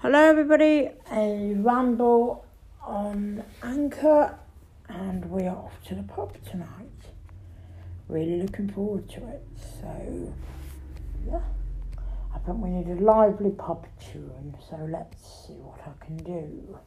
Hello, everybody. A ramble on Anchor, and we're off to the pub tonight. Really looking forward to it. So, yeah, I think we need a lively pub tune. So let's see what I can do.